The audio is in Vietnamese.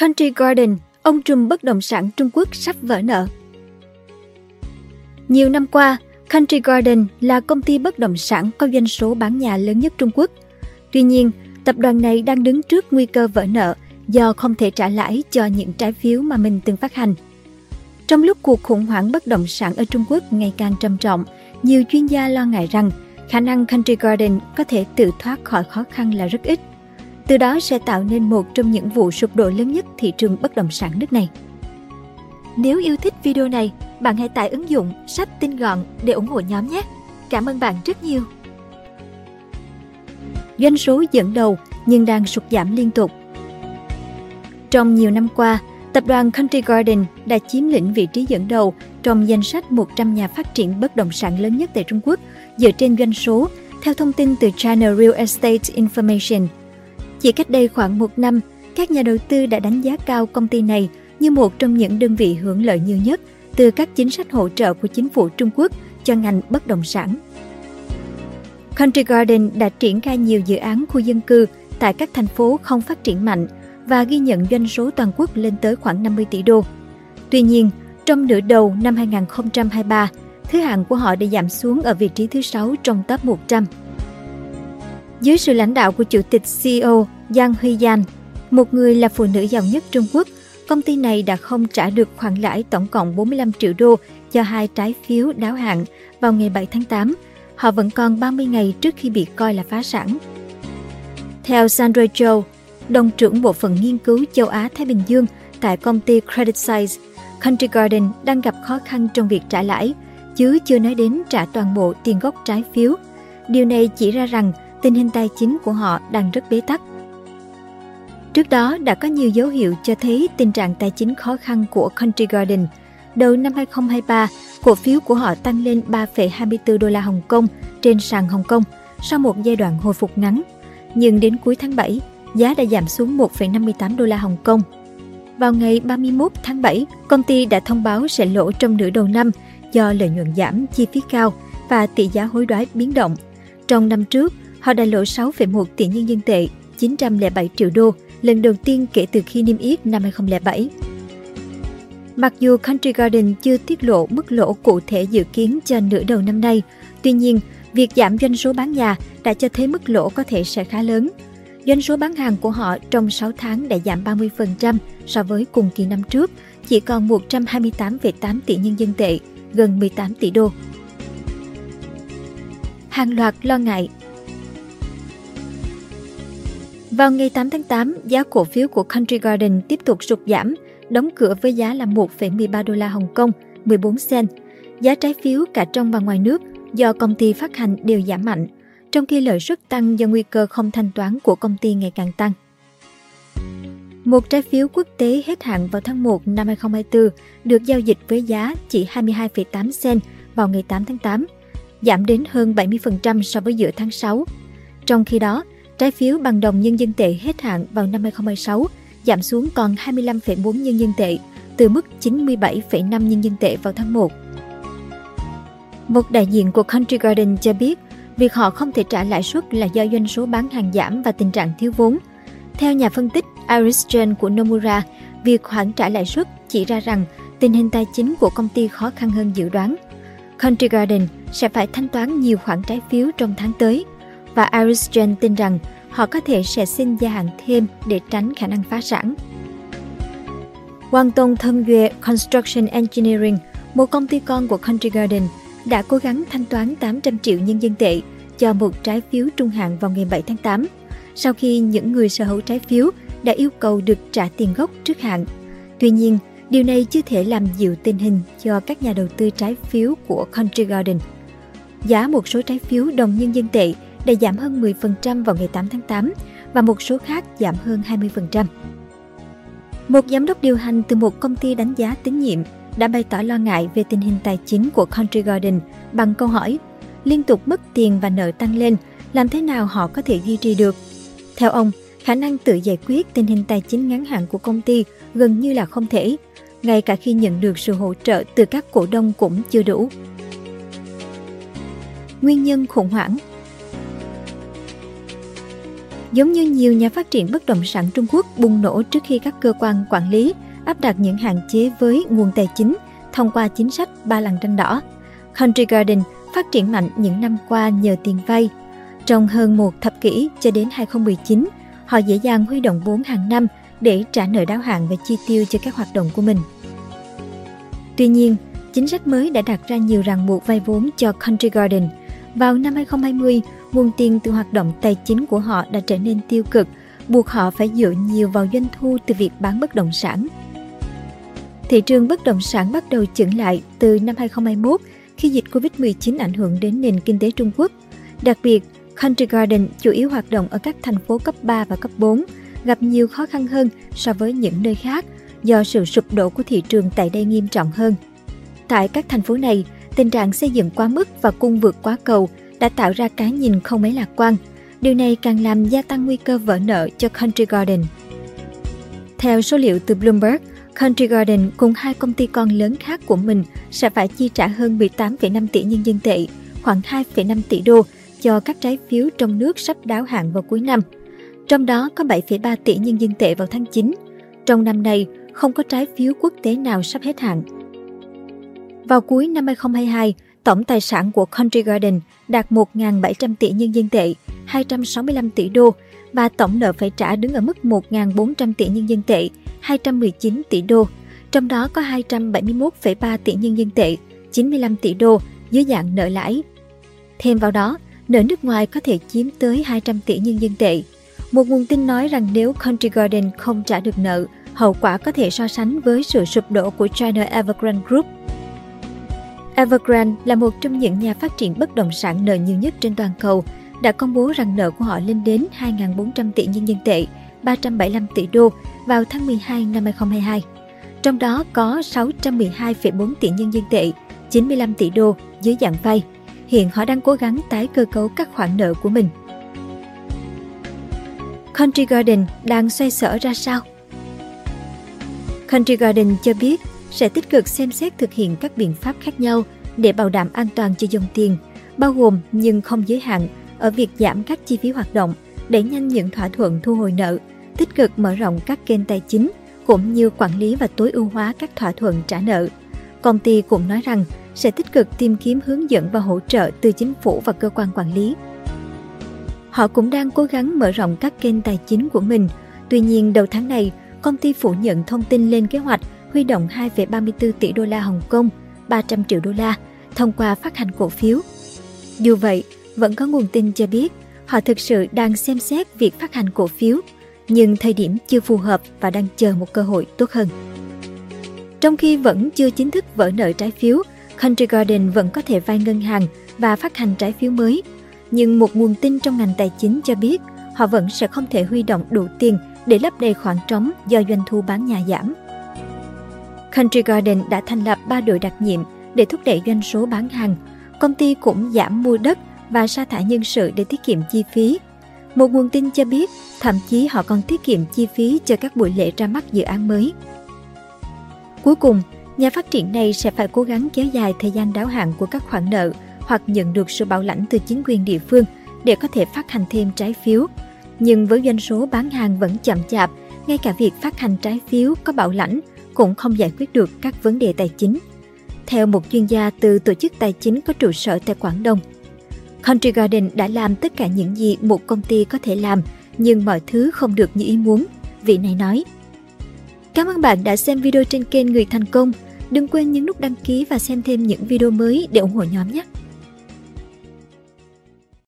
Country Garden, ông trùm bất động sản Trung Quốc sắp vỡ nợ. Nhiều năm qua, Country Garden là công ty bất động sản có doanh số bán nhà lớn nhất Trung Quốc. Tuy nhiên, tập đoàn này đang đứng trước nguy cơ vỡ nợ do không thể trả lãi cho những trái phiếu mà mình từng phát hành. Trong lúc cuộc khủng hoảng bất động sản ở Trung Quốc ngày càng trầm trọng, nhiều chuyên gia lo ngại rằng khả năng Country Garden có thể tự thoát khỏi khó khăn là rất ít – từ đó sẽ tạo nên một trong những vụ sụp đổ lớn nhất thị trường bất động sản nước này. Nếu yêu thích video này, bạn hãy tải ứng dụng sách tin gọn để ủng hộ nhóm nhé. Cảm ơn bạn rất nhiều. Doanh số dẫn đầu nhưng đang sụt giảm liên tục. Trong nhiều năm qua, tập đoàn Country Garden đã chiếm lĩnh vị trí dẫn đầu trong danh sách 100 nhà phát triển bất động sản lớn nhất tại Trung Quốc dựa trên doanh số theo thông tin từ China Real Estate Information chỉ cách đây khoảng một năm, các nhà đầu tư đã đánh giá cao công ty này như một trong những đơn vị hưởng lợi nhiều nhất từ các chính sách hỗ trợ của chính phủ Trung Quốc cho ngành bất động sản. Country Garden đã triển khai nhiều dự án khu dân cư tại các thành phố không phát triển mạnh và ghi nhận doanh số toàn quốc lên tới khoảng 50 tỷ đô. Tuy nhiên, trong nửa đầu năm 2023, thứ hạng của họ đã giảm xuống ở vị trí thứ 6 trong top 100. Dưới sự lãnh đạo của chủ tịch CEO Giang Huy Yan, một người là phụ nữ giàu nhất Trung Quốc, công ty này đã không trả được khoản lãi tổng cộng 45 triệu đô cho hai trái phiếu đáo hạn vào ngày 7 tháng 8. Họ vẫn còn 30 ngày trước khi bị coi là phá sản. Theo Sandra Châu, đồng trưởng bộ phận nghiên cứu châu Á-Thái Bình Dương tại công ty Credit Size, Country Garden đang gặp khó khăn trong việc trả lãi, chứ chưa nói đến trả toàn bộ tiền gốc trái phiếu. Điều này chỉ ra rằng tình hình tài chính của họ đang rất bế tắc. Trước đó đã có nhiều dấu hiệu cho thấy tình trạng tài chính khó khăn của Country Garden. Đầu năm 2023, cổ phiếu của họ tăng lên 3,24 đô la Hồng Kông trên sàn Hồng Kông sau một giai đoạn hồi phục ngắn. Nhưng đến cuối tháng 7, giá đã giảm xuống 1,58 đô la Hồng Kông. Vào ngày 31 tháng 7, công ty đã thông báo sẽ lỗ trong nửa đầu năm do lợi nhuận giảm, chi phí cao và tỷ giá hối đoái biến động. Trong năm trước, Họ đã lỗ 6,1 tỷ nhân dân tệ, 907 triệu đô, lần đầu tiên kể từ khi niêm yết năm 2007. Mặc dù Country Garden chưa tiết lộ mức lỗ cụ thể dự kiến cho nửa đầu năm nay, tuy nhiên, việc giảm doanh số bán nhà đã cho thấy mức lỗ có thể sẽ khá lớn. Doanh số bán hàng của họ trong 6 tháng đã giảm 30% so với cùng kỳ năm trước, chỉ còn 128,8 tỷ nhân dân tệ, gần 18 tỷ đô. Hàng loạt lo ngại vào ngày 8 tháng 8, giá cổ phiếu của Country Garden tiếp tục sụt giảm, đóng cửa với giá là 1,13 đô la Hồng Kông, 14 cent. Giá trái phiếu cả trong và ngoài nước do công ty phát hành đều giảm mạnh, trong khi lợi suất tăng do nguy cơ không thanh toán của công ty ngày càng tăng. Một trái phiếu quốc tế hết hạn vào tháng 1 năm 2024 được giao dịch với giá chỉ 22,8 cent vào ngày 8 tháng 8, giảm đến hơn 70% so với giữa tháng 6. Trong khi đó, Trái phiếu bằng đồng nhân dân tệ hết hạn vào năm 2026 giảm xuống còn 25,4 nhân dân tệ, từ mức 97,5 nhân dân tệ vào tháng 1. Một đại diện của Country Garden cho biết, việc họ không thể trả lãi suất là do doanh số bán hàng giảm và tình trạng thiếu vốn. Theo nhà phân tích Iris Jane của Nomura, việc hoãn trả lãi suất chỉ ra rằng tình hình tài chính của công ty khó khăn hơn dự đoán. Country Garden sẽ phải thanh toán nhiều khoản trái phiếu trong tháng tới – và Iris Jane tin rằng họ có thể sẽ xin gia hạn thêm để tránh khả năng phá sản. Quang Tông Thân Duệ Construction Engineering, một công ty con của Country Garden, đã cố gắng thanh toán 800 triệu nhân dân tệ cho một trái phiếu trung hạn vào ngày 7 tháng 8, sau khi những người sở hữu trái phiếu đã yêu cầu được trả tiền gốc trước hạn. Tuy nhiên, điều này chưa thể làm dịu tình hình cho các nhà đầu tư trái phiếu của Country Garden. Giá một số trái phiếu đồng nhân dân tệ – đã giảm hơn 10% vào ngày 8 tháng 8 và một số khác giảm hơn 20%. Một giám đốc điều hành từ một công ty đánh giá tín nhiệm đã bày tỏ lo ngại về tình hình tài chính của Country Garden bằng câu hỏi liên tục mất tiền và nợ tăng lên, làm thế nào họ có thể duy trì được? Theo ông, khả năng tự giải quyết tình hình tài chính ngắn hạn của công ty gần như là không thể, ngay cả khi nhận được sự hỗ trợ từ các cổ đông cũng chưa đủ. Nguyên nhân khủng hoảng Giống như nhiều nhà phát triển bất động sản Trung Quốc bùng nổ trước khi các cơ quan quản lý áp đặt những hạn chế với nguồn tài chính thông qua chính sách ba làn ranh đỏ. Country Garden phát triển mạnh những năm qua nhờ tiền vay. Trong hơn một thập kỷ cho đến 2019, họ dễ dàng huy động vốn hàng năm để trả nợ đáo hạn và chi tiêu cho các hoạt động của mình. Tuy nhiên, chính sách mới đã đặt ra nhiều ràng buộc vay vốn cho Country Garden. Vào năm 2020, nguồn tiền từ hoạt động tài chính của họ đã trở nên tiêu cực, buộc họ phải dựa nhiều vào doanh thu từ việc bán bất động sản. Thị trường bất động sản bắt đầu chững lại từ năm 2021 khi dịch Covid-19 ảnh hưởng đến nền kinh tế Trung Quốc. Đặc biệt, Country Garden chủ yếu hoạt động ở các thành phố cấp 3 và cấp 4, gặp nhiều khó khăn hơn so với những nơi khác do sự sụp đổ của thị trường tại đây nghiêm trọng hơn. Tại các thành phố này, tình trạng xây dựng quá mức và cung vượt quá cầu đã tạo ra cái nhìn không mấy lạc quan. Điều này càng làm gia tăng nguy cơ vỡ nợ cho Country Garden. Theo số liệu từ Bloomberg, Country Garden cùng hai công ty con lớn khác của mình sẽ phải chi trả hơn 18,5 tỷ nhân dân tệ, khoảng 2,5 tỷ đô cho các trái phiếu trong nước sắp đáo hạn vào cuối năm. Trong đó có 7,3 tỷ nhân dân tệ vào tháng 9. Trong năm nay, không có trái phiếu quốc tế nào sắp hết hạn. Vào cuối năm 2022, Tổng tài sản của Country Garden đạt 1.700 tỷ nhân dân tệ, 265 tỷ đô và tổng nợ phải trả đứng ở mức 1.400 tỷ nhân dân tệ, 219 tỷ đô, trong đó có 271,3 tỷ nhân dân tệ, 95 tỷ đô dưới dạng nợ lãi. Thêm vào đó, nợ nước ngoài có thể chiếm tới 200 tỷ nhân dân tệ. Một nguồn tin nói rằng nếu Country Garden không trả được nợ, hậu quả có thể so sánh với sự sụp đổ của China Evergrande Group Evergrande là một trong những nhà phát triển bất động sản nợ nhiều nhất trên toàn cầu, đã công bố rằng nợ của họ lên đến 2.400 tỷ nhân dân tệ, 375 tỷ đô vào tháng 12 năm 2022. Trong đó có 612,4 tỷ nhân dân tệ, 95 tỷ đô dưới dạng vay. Hiện họ đang cố gắng tái cơ cấu các khoản nợ của mình. Country Garden đang xoay sở ra sao? Country Garden cho biết sẽ tích cực xem xét thực hiện các biện pháp khác nhau để bảo đảm an toàn cho dòng tiền, bao gồm nhưng không giới hạn ở việc giảm các chi phí hoạt động, đẩy nhanh những thỏa thuận thu hồi nợ, tích cực mở rộng các kênh tài chính cũng như quản lý và tối ưu hóa các thỏa thuận trả nợ. Công ty cũng nói rằng sẽ tích cực tìm kiếm hướng dẫn và hỗ trợ từ chính phủ và cơ quan quản lý. Họ cũng đang cố gắng mở rộng các kênh tài chính của mình. Tuy nhiên, đầu tháng này, công ty phủ nhận thông tin lên kế hoạch huy động 2,34 tỷ đô la Hồng Kông, 300 triệu đô la, thông qua phát hành cổ phiếu. Dù vậy, vẫn có nguồn tin cho biết họ thực sự đang xem xét việc phát hành cổ phiếu, nhưng thời điểm chưa phù hợp và đang chờ một cơ hội tốt hơn. Trong khi vẫn chưa chính thức vỡ nợ trái phiếu, Country Garden vẫn có thể vay ngân hàng và phát hành trái phiếu mới. Nhưng một nguồn tin trong ngành tài chính cho biết họ vẫn sẽ không thể huy động đủ tiền để lấp đầy khoảng trống do doanh thu bán nhà giảm. Country Garden đã thành lập 3 đội đặc nhiệm để thúc đẩy doanh số bán hàng. Công ty cũng giảm mua đất và sa thải nhân sự để tiết kiệm chi phí. Một nguồn tin cho biết, thậm chí họ còn tiết kiệm chi phí cho các buổi lễ ra mắt dự án mới. Cuối cùng, nhà phát triển này sẽ phải cố gắng kéo dài thời gian đáo hạn của các khoản nợ hoặc nhận được sự bảo lãnh từ chính quyền địa phương để có thể phát hành thêm trái phiếu. Nhưng với doanh số bán hàng vẫn chậm chạp, ngay cả việc phát hành trái phiếu có bảo lãnh cũng không giải quyết được các vấn đề tài chính. Theo một chuyên gia từ tổ chức tài chính có trụ sở tại Quảng Đông, Country Garden đã làm tất cả những gì một công ty có thể làm, nhưng mọi thứ không được như ý muốn, vị này nói. Cảm ơn bạn đã xem video trên kênh Người Thành Công. Đừng quên nhấn nút đăng ký và xem thêm những video mới để ủng hộ nhóm nhé.